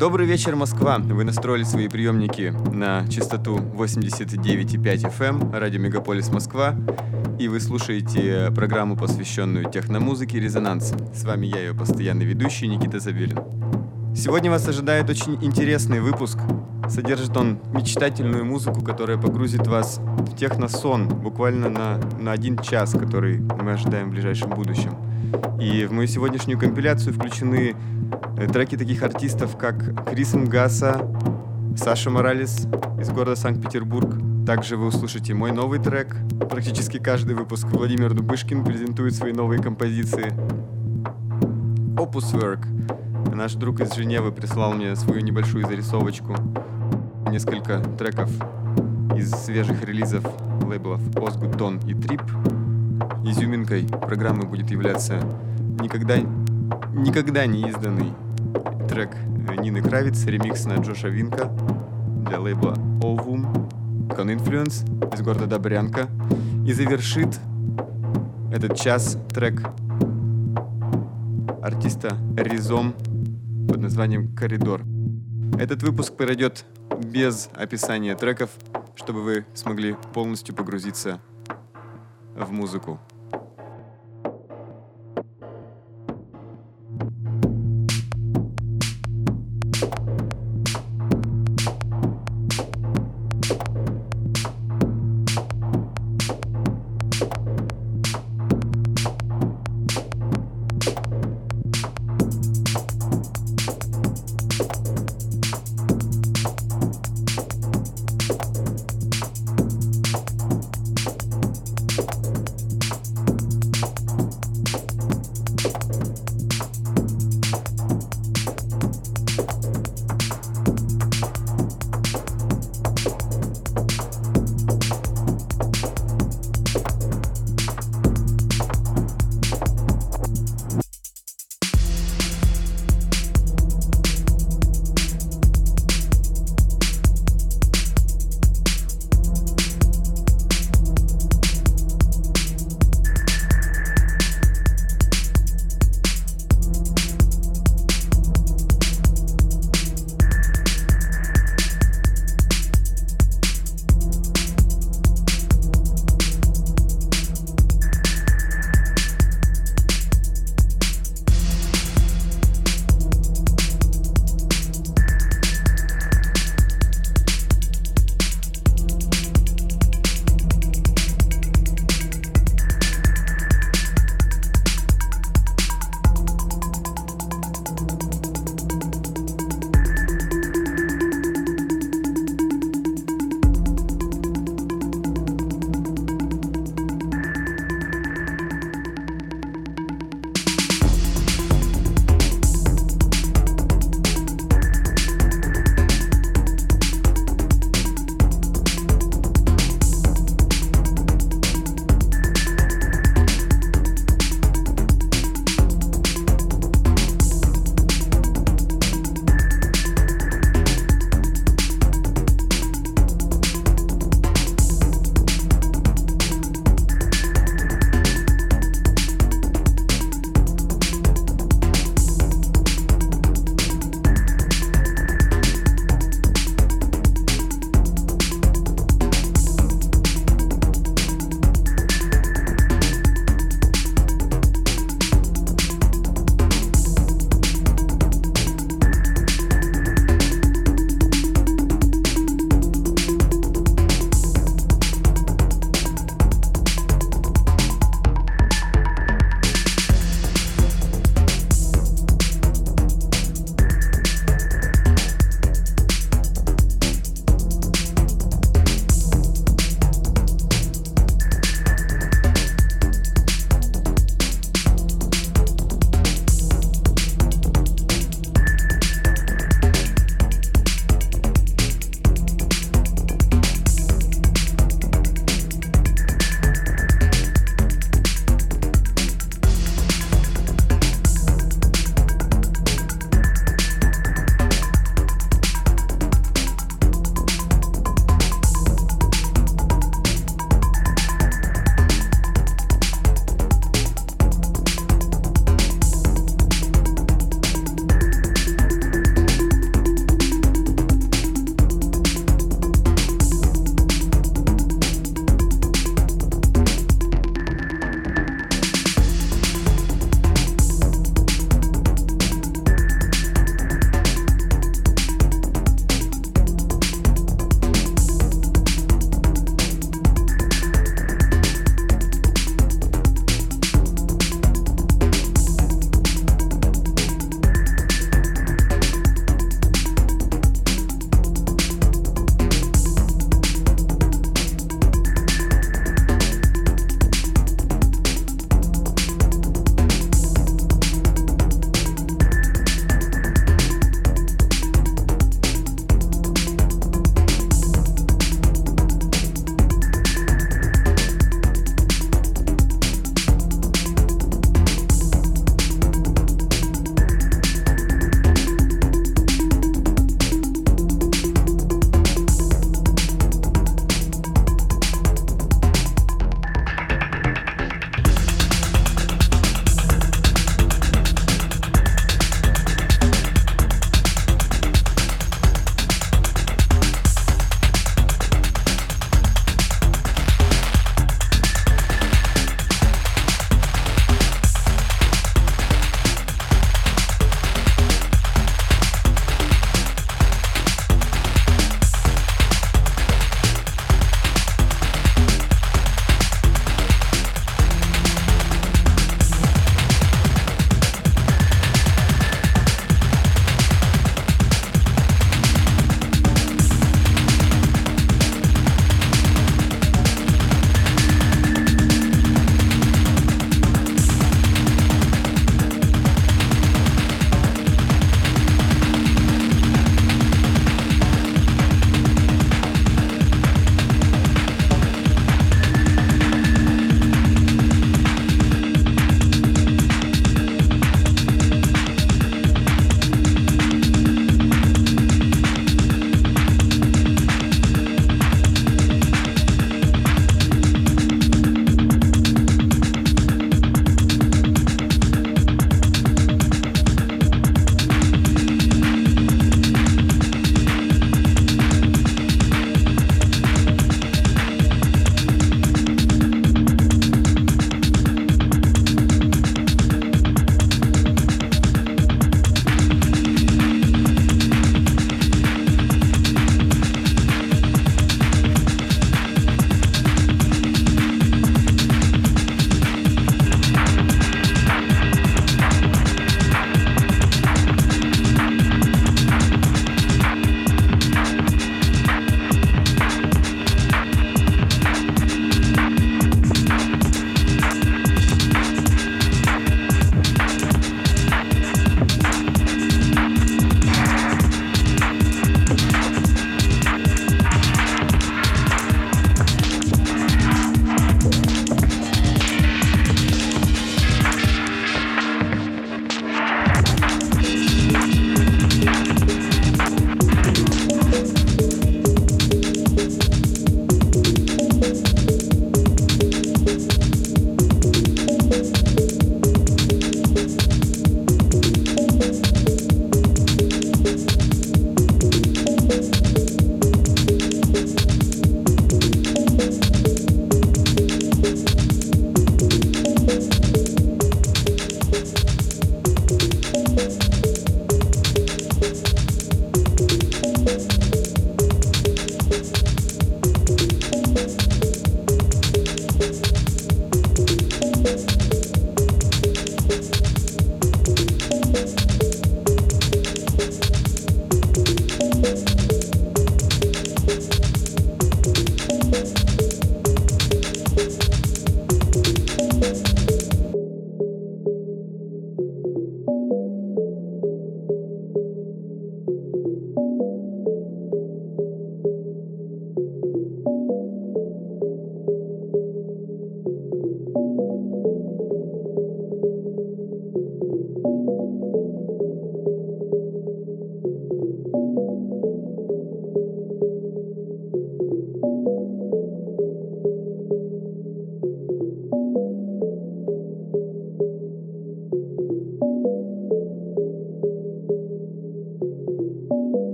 Добрый вечер, Москва! Вы настроили свои приемники на частоту 89,5 FM, эм, радио Мегаполис Москва, и вы слушаете программу, посвященную техномузыке «Резонанс». С вами я, ее постоянный ведущий Никита Забелин. Сегодня вас ожидает очень интересный выпуск. Содержит он мечтательную музыку, которая погрузит вас в техносон буквально на, на один час, который мы ожидаем в ближайшем будущем. И в мою сегодняшнюю компиляцию включены треки таких артистов, как Крис Мгаса, Саша Моралес из города Санкт-Петербург. Также вы услышите мой новый трек. Практически каждый выпуск Владимир Дубышкин презентует свои новые композиции. Opus Work — Наш друг из Женевы прислал мне свою небольшую зарисовочку. Несколько треков из свежих релизов лейблов Osgood Tone и Trip. Изюминкой программы будет являться никогда, никогда не изданный трек Нины Кравиц, ремикс на Джоша Винка для лейбла Ovum, Con Influence из города Добрянка. И завершит этот час трек артиста Ризом под названием «Коридор». Этот выпуск пройдет без описания треков, чтобы вы смогли полностью погрузиться в музыку.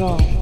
strong.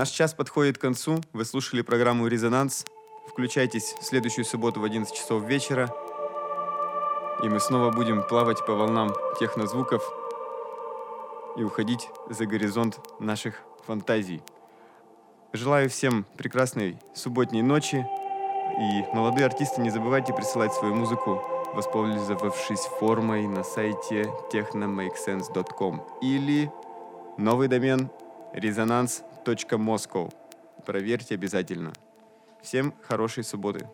Наш час подходит к концу. Вы слушали программу «Резонанс». Включайтесь в следующую субботу в 11 часов вечера. И мы снова будем плавать по волнам технозвуков и уходить за горизонт наших фантазий. Желаю всем прекрасной субботней ночи. И молодые артисты, не забывайте присылать свою музыку, воспользовавшись формой на сайте technomakesense.com или новый домен резонанс.moscow. Проверьте обязательно. Всем хорошей субботы.